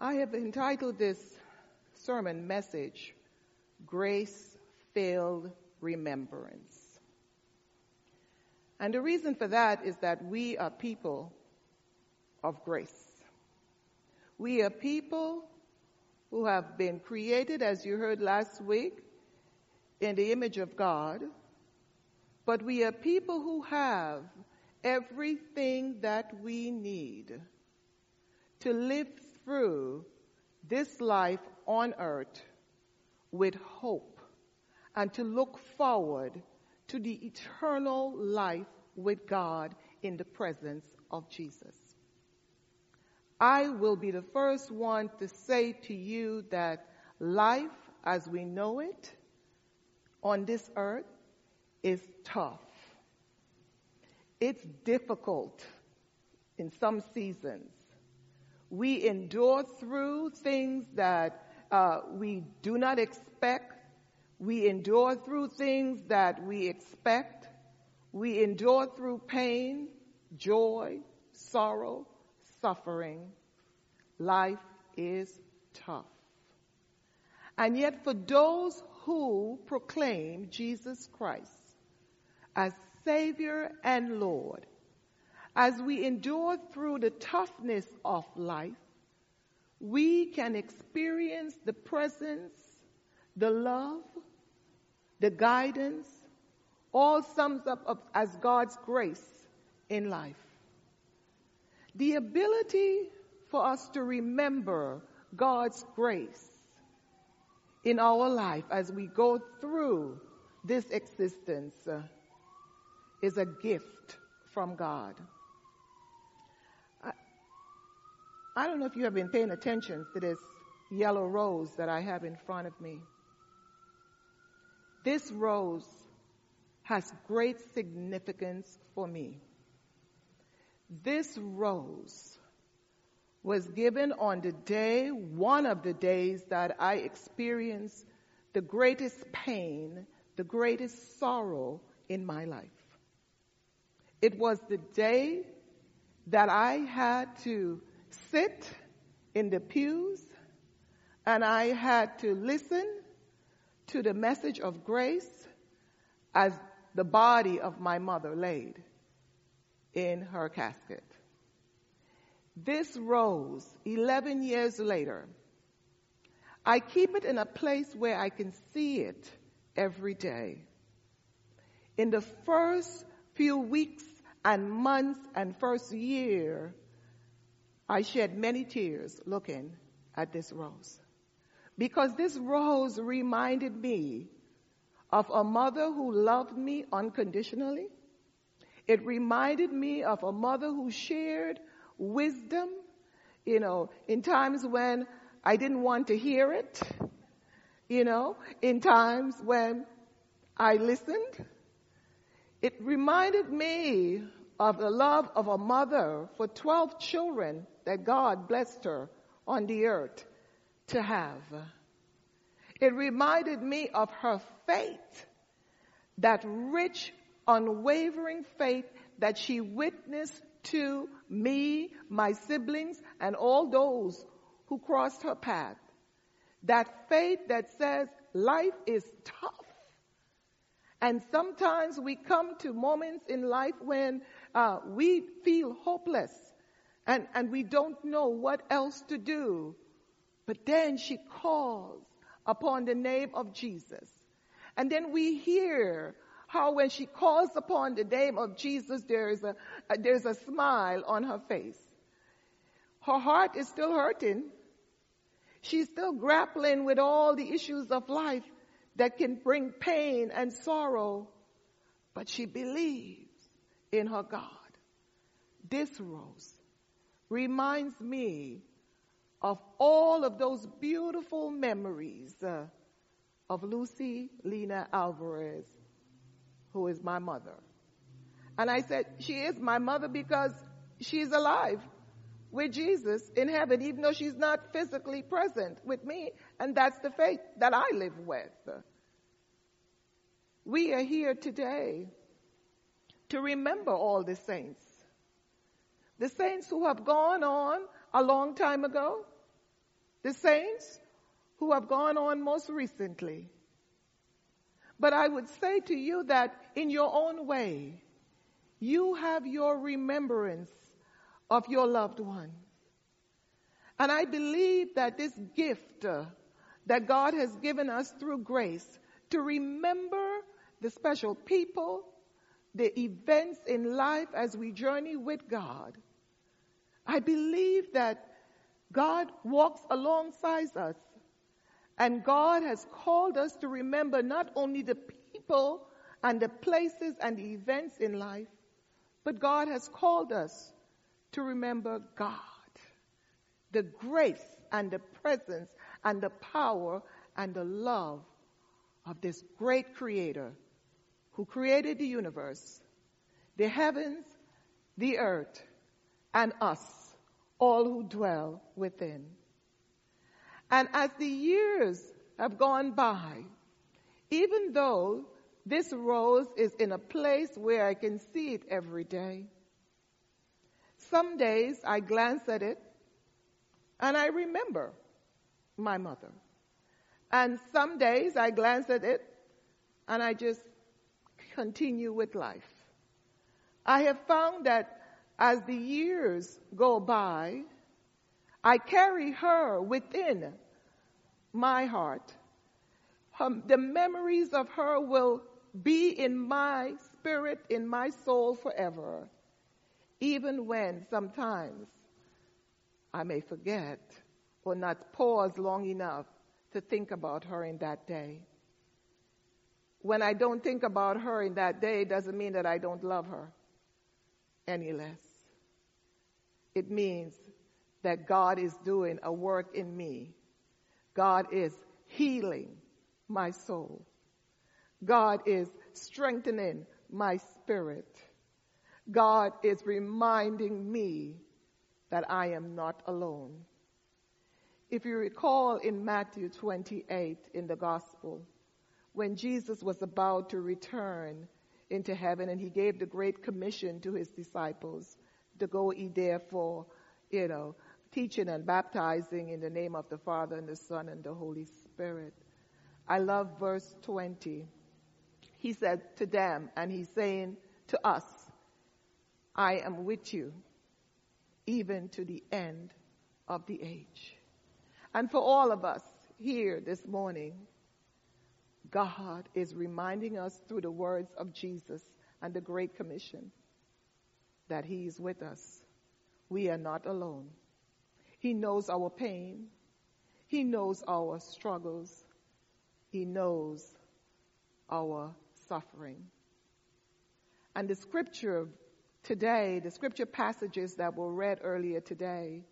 I have entitled this sermon message, Grace Filled Remembrance. And the reason for that is that we are people of grace. We are people who have been created, as you heard last week, in the image of God, but we are people who have everything that we need to live through this life on earth with hope and to look forward to the eternal life with God in the presence of Jesus. I will be the first one to say to you that life as we know it on this earth is tough. It's difficult in some seasons. We endure through things that uh, we do not expect. We endure through things that we expect. We endure through pain, joy, sorrow, suffering. Life is tough. And yet for those who proclaim Jesus Christ as Savior and Lord, as we endure through the toughness of life, we can experience the presence, the love, the guidance, all sums up as God's grace in life. The ability for us to remember God's grace in our life as we go through this existence uh, is a gift from God. I, I don't know if you have been paying attention to this yellow rose that I have in front of me. This rose has great significance for me. This rose was given on the day, one of the days that I experienced the greatest pain, the greatest sorrow in my life. It was the day that I had to sit in the pews and I had to listen to the message of grace as the body of my mother laid in her casket. This rose 11 years later. I keep it in a place where I can see it every day. In the first few weeks and months and first year, I shed many tears looking at this rose. Because this rose reminded me of a mother who loved me unconditionally. It reminded me of a mother who shared wisdom, you know, in times when I didn't want to hear it, you know, in times when I listened. It reminded me of the love of a mother for 12 children that God blessed her on the earth to have. It reminded me of her faith, that rich, unwavering faith that she witnessed to me, my siblings, and all those who crossed her path. That faith that says life is tough. And sometimes we come to moments in life when uh, we feel hopeless and, and we don't know what else to do. But then she calls upon the name of Jesus. And then we hear how when she calls upon the name of Jesus, there's a, a, there's a smile on her face. Her heart is still hurting. She's still grappling with all the issues of life that can bring pain and sorrow, but she believes in her God. This rose reminds me of all of those beautiful memories uh, of Lucy Lena Alvarez who is my mother. And I said, she is my mother because she's alive with Jesus in heaven, even though she's not physically present with me. And that's the faith that I live with. We are here today to remember all the saints. The saints who have gone on a long time ago. the saints who have gone on most recently. But I would say to you that in your own way, you have your remembrance of your loved ones. And I believe that this gift uh, that God has given us through grace to remember the special people, the events in life as we journey with God. I believe that God walks alongside us and God has called us to remember not only the people and the places and the events in life, but God has called us to remember God, the grace and the presence and the power and the love of this great creator who created the universe, the heavens, the earth, and us, all who dwell within. And as the years have gone by, even though this rose is in a place where I can see it every day, some days I glance at it and I remember my mother. And some days I glance at it and I just continue with life. I have found that as the years go by, I carry her within my heart. the memories of her will be in my spirit, in my soul forever, even when sometimes I may forget or not pause long enough to think about her in that day. When I don't think about her in that day, doesn't mean that I don't love her any less. It means that God is doing a work in me. God is healing my soul. God is strengthening my spirit. God is reminding me that I am not alone. If you recall in Matthew 28 in the gospel, when Jesus was about to return into heaven and he gave the great commission to his disciples to go ye therefore, you know, teaching and baptizing in the name of the Father and the Son and the Holy Spirit. I love verse 20. He said to them, and he's saying to us, I am with you even to the end of the age. And for all of us here this morning, God is reminding us through the words of Jesus and the Great Commission that He is with us. We are not alone. He knows our pain. He knows our struggles. He knows our suffering. And the scripture today, the scripture passages that were read earlier today,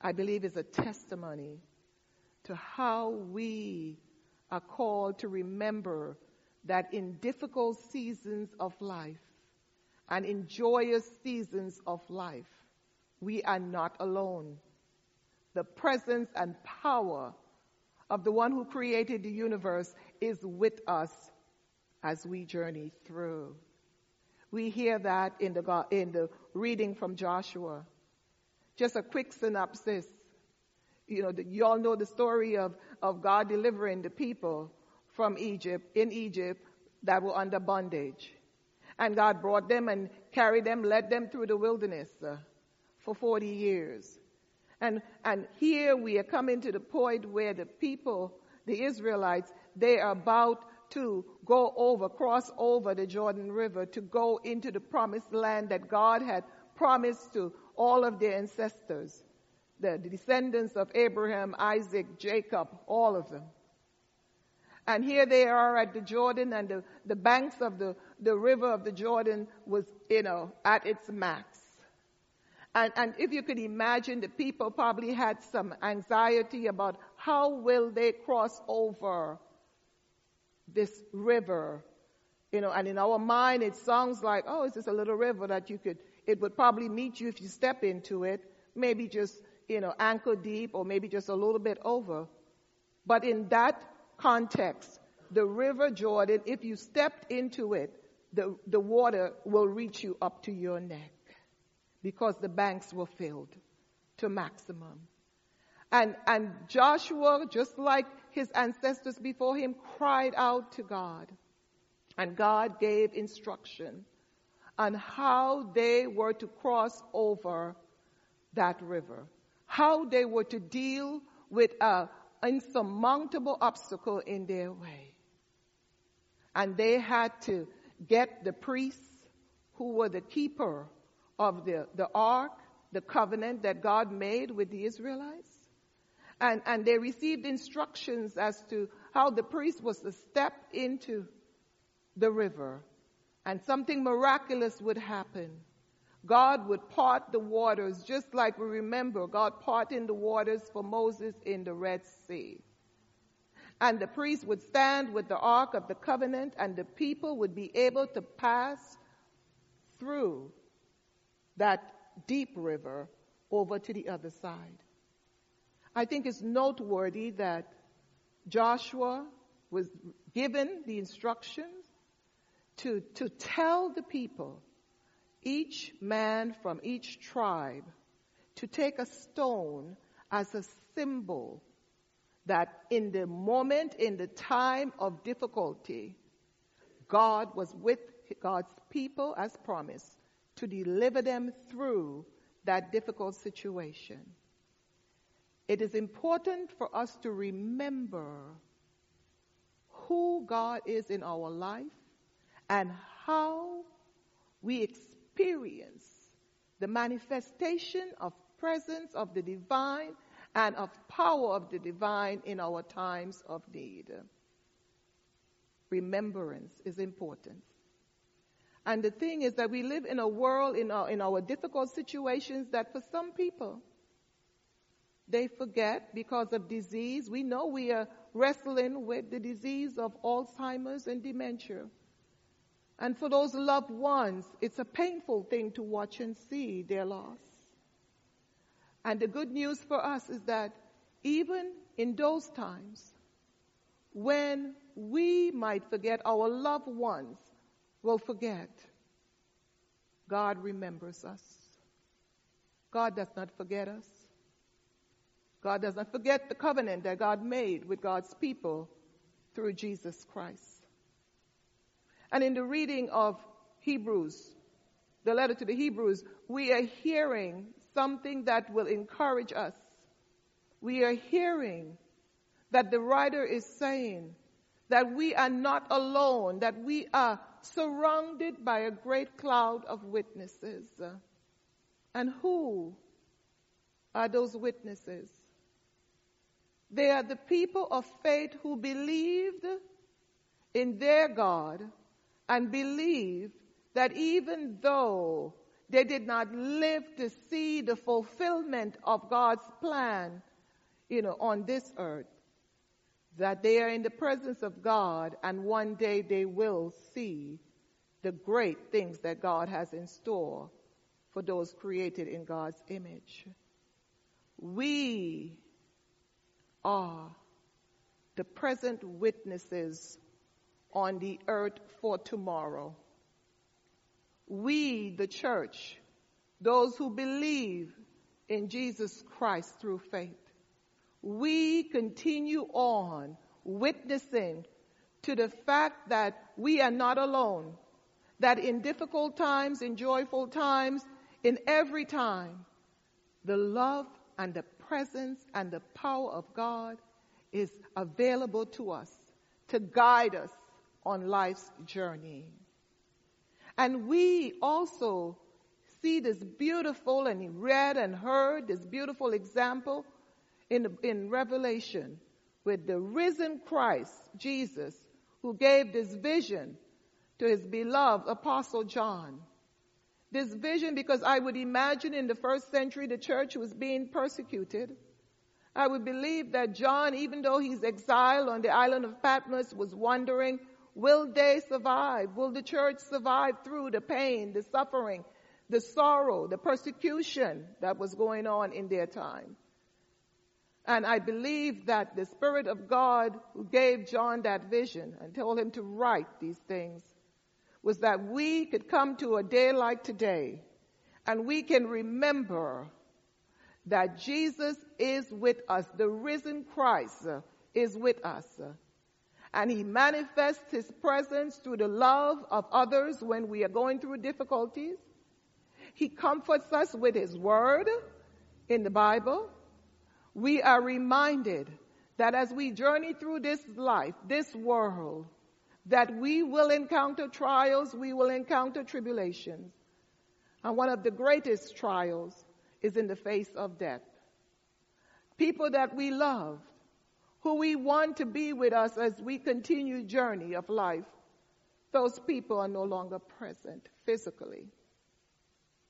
I believe is a testimony to how we are called to remember that in difficult seasons of life and in joyous seasons of life, we are not alone. The presence and power of the one who created the universe is with us as we journey through. We hear that in the, in the reading from Joshua. Just a quick synopsis. You know, you all know the story of, of God delivering the people from Egypt, in Egypt, that were under bondage. And God brought them and carried them, led them through the wilderness uh, for 40 years. And, and here we are coming to the point where the people, the Israelites, they are about to go over, cross over the Jordan River to go into the promised land that God had promised to all of their ancestors, the, descendants of Abraham, Isaac, Jacob, all of them. And here they are at the Jordan and the, the banks of the, the river of the Jordan was, you know, at its max. And, and if you could imagine, the people probably had some anxiety about how will they cross over this river. You know, and in our mind it sounds like, oh, it's just a little river that you could, it would probably meet you if you step into it, maybe just, you know, ankle deep or maybe just a little bit over. But in that context, the river Jordan, if you stepped into it, the, the water will reach you up to your neck because the banks were filled to maximum. And, and Joshua, just like his ancestors before him, cried out to God. And God gave instruction on how they were to cross over that river, how they were to deal with an insurmountable obstacle in their way. And they had to get the priests who were the keeper of the, the ark, the covenant that God made with the Israelites. And, and they received instructions as to how the priest was to step into the river and something miraculous would happen. God would part the waters just like we remember God parting the waters for Moses in the Red Sea. And the priest would stand with the Ark of the Covenant and the people would be able to pass through that deep river over to the other side. I think it's noteworthy that Joshua was given the instructions to, to tell the people, each man from each tribe, to take a stone as a symbol that in the moment, in the time of difficulty, God was with God's people as promised to deliver them through that difficult situation. It is important for us to remember who God is in our life and how we experience the manifestation of presence of the divine and of power of the divine in our times of need. Remembrance is important. And the thing is that we live in a world, in our, in our difficult situations, that for some people, they forget because of disease. We know we are wrestling with the disease of Alzheimer's and dementia. And for those loved ones, it's a painful thing to watch and see their loss. And the good news for us is that even in those times, when we might forget, our loved ones will forget, God remembers us. God does not forget us. God does not forget the covenant that God made with God's people through Jesus Christ. And in the reading of Hebrews, the letter to the Hebrews, we are hearing something that will encourage us. We are hearing that the writer is saying that we are not alone, that we are surrounded by a great cloud of witnesses. And who are those witnesses? They are the people of faith who believed in their God and believe that even though they did not live to see the fulfillment of God's plan, you know, on this earth, that they are in the presence of God and one day they will see the great things that God has in store for those created in God's image. We are the present witnesses on the earth for tomorrow. We, the church, those who believe in Jesus Christ through faith, we continue on witnessing to the fact that we are not alone, that in difficult times, in joyful times, in every time, the love and the presence and the power of God is available to us to guide us on life's journey. And we also see this beautiful and read and heard this beautiful example in, in Revelation with the risen Christ, Jesus, who gave this vision to his beloved apostle John. This vision because I would imagine in the first century the church was being persecuted. I would believe that John, even though he's exiled on the island of Patmos, was wondering Will they survive? Will the church survive through the pain, the suffering, the sorrow, the persecution that was going on in their time? And I believe that the Spirit of God who gave John that vision and told him to write these things was that we could come to a day like today and we can remember that Jesus is with us. The risen Christ is with us. And he manifests his presence through the love of others when we are going through difficulties. He comforts us with his word in the Bible. We are reminded that as we journey through this life, this world, that we will encounter trials, we will encounter tribulations. And one of the greatest trials is in the face of death. People that we love, who we want to be with us as we continue journey of life, those people are no longer present physically.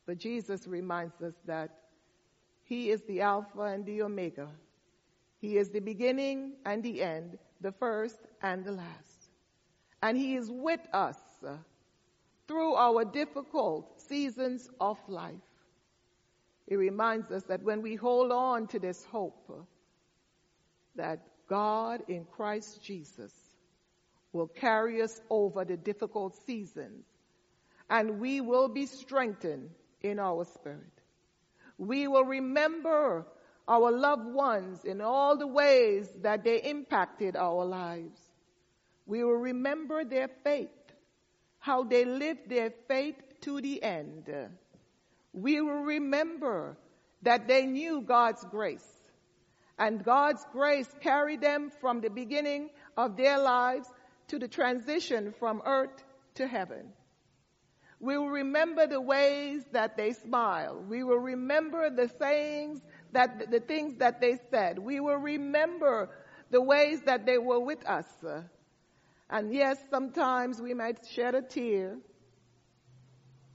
But Jesus reminds us that He is the Alpha and the Omega. He is the beginning and the end, the first and the last. And He is with us through our difficult seasons of life. It reminds us that when we hold on to this hope, that God in Christ Jesus will carry us over the difficult seasons and we will be strengthened in our spirit. We will remember our loved ones in all the ways that they impacted our lives. We will remember their faith how they lived their faith to the end. We will remember that they knew God's grace. And God's grace carried them from the beginning of their lives to the transition from earth to heaven. We will remember the ways that they smiled. We will remember the sayings that, the things that they said. We will remember the ways that they were with us. And yes, sometimes we might shed a tear,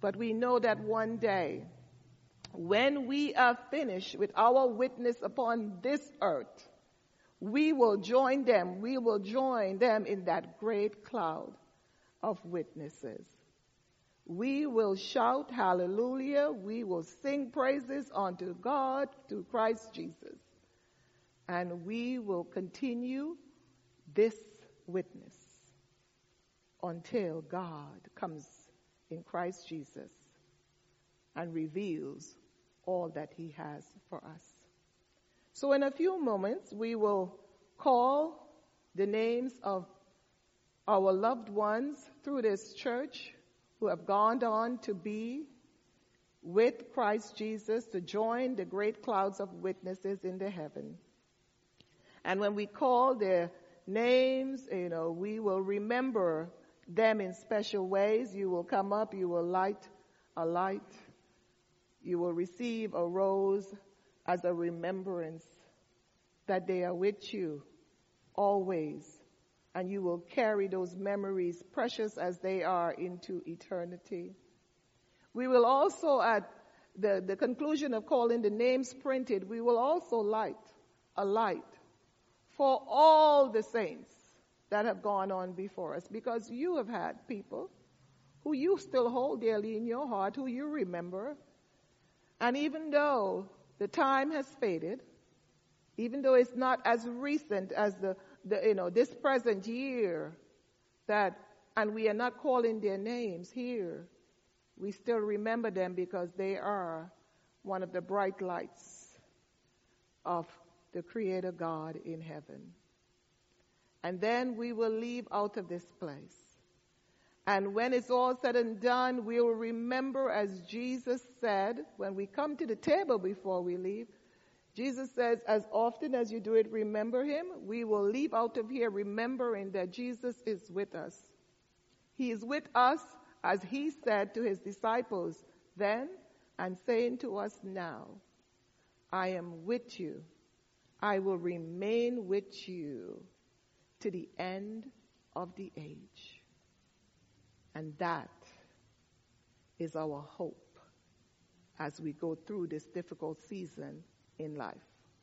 but we know that one day, when we are finished with our witness upon this earth, we will join them, we will join them in that great cloud of witnesses. We will shout hallelujah, we will sing praises unto God through Christ Jesus, and we will continue this witness until God comes in Christ Jesus and reveals all that he has for us. So in a few moments, we will call the names of our loved ones through this church who have gone on to be with Christ Jesus to join the great clouds of witnesses in the heaven. And when we call their names, you know, we will remember them in special ways. You will come up, you will light a light, you will receive a rose as a remembrance that they are with you always. And you will carry those memories, precious as they are, into eternity. We will also, at the, the conclusion of calling the names printed, we will also light a light for all the saints that have gone on before us because you have had people who you still hold dearly in your heart, who you remember. And even though the time has faded, even though it's not as recent as the, the you know, this present year that, and we are not calling their names here, we still remember them because they are one of the bright lights of the Creator God in heaven and then we will leave out of this place. And when it's all said and done, we will remember as Jesus said, when we come to the table before we leave, Jesus says, as often as you do it, remember him. We will leave out of here remembering that Jesus is with us. He is with us as he said to his disciples then and saying to us now, I am with you. I will remain with you to the end of the age. And that is our hope as we go through this difficult season in life.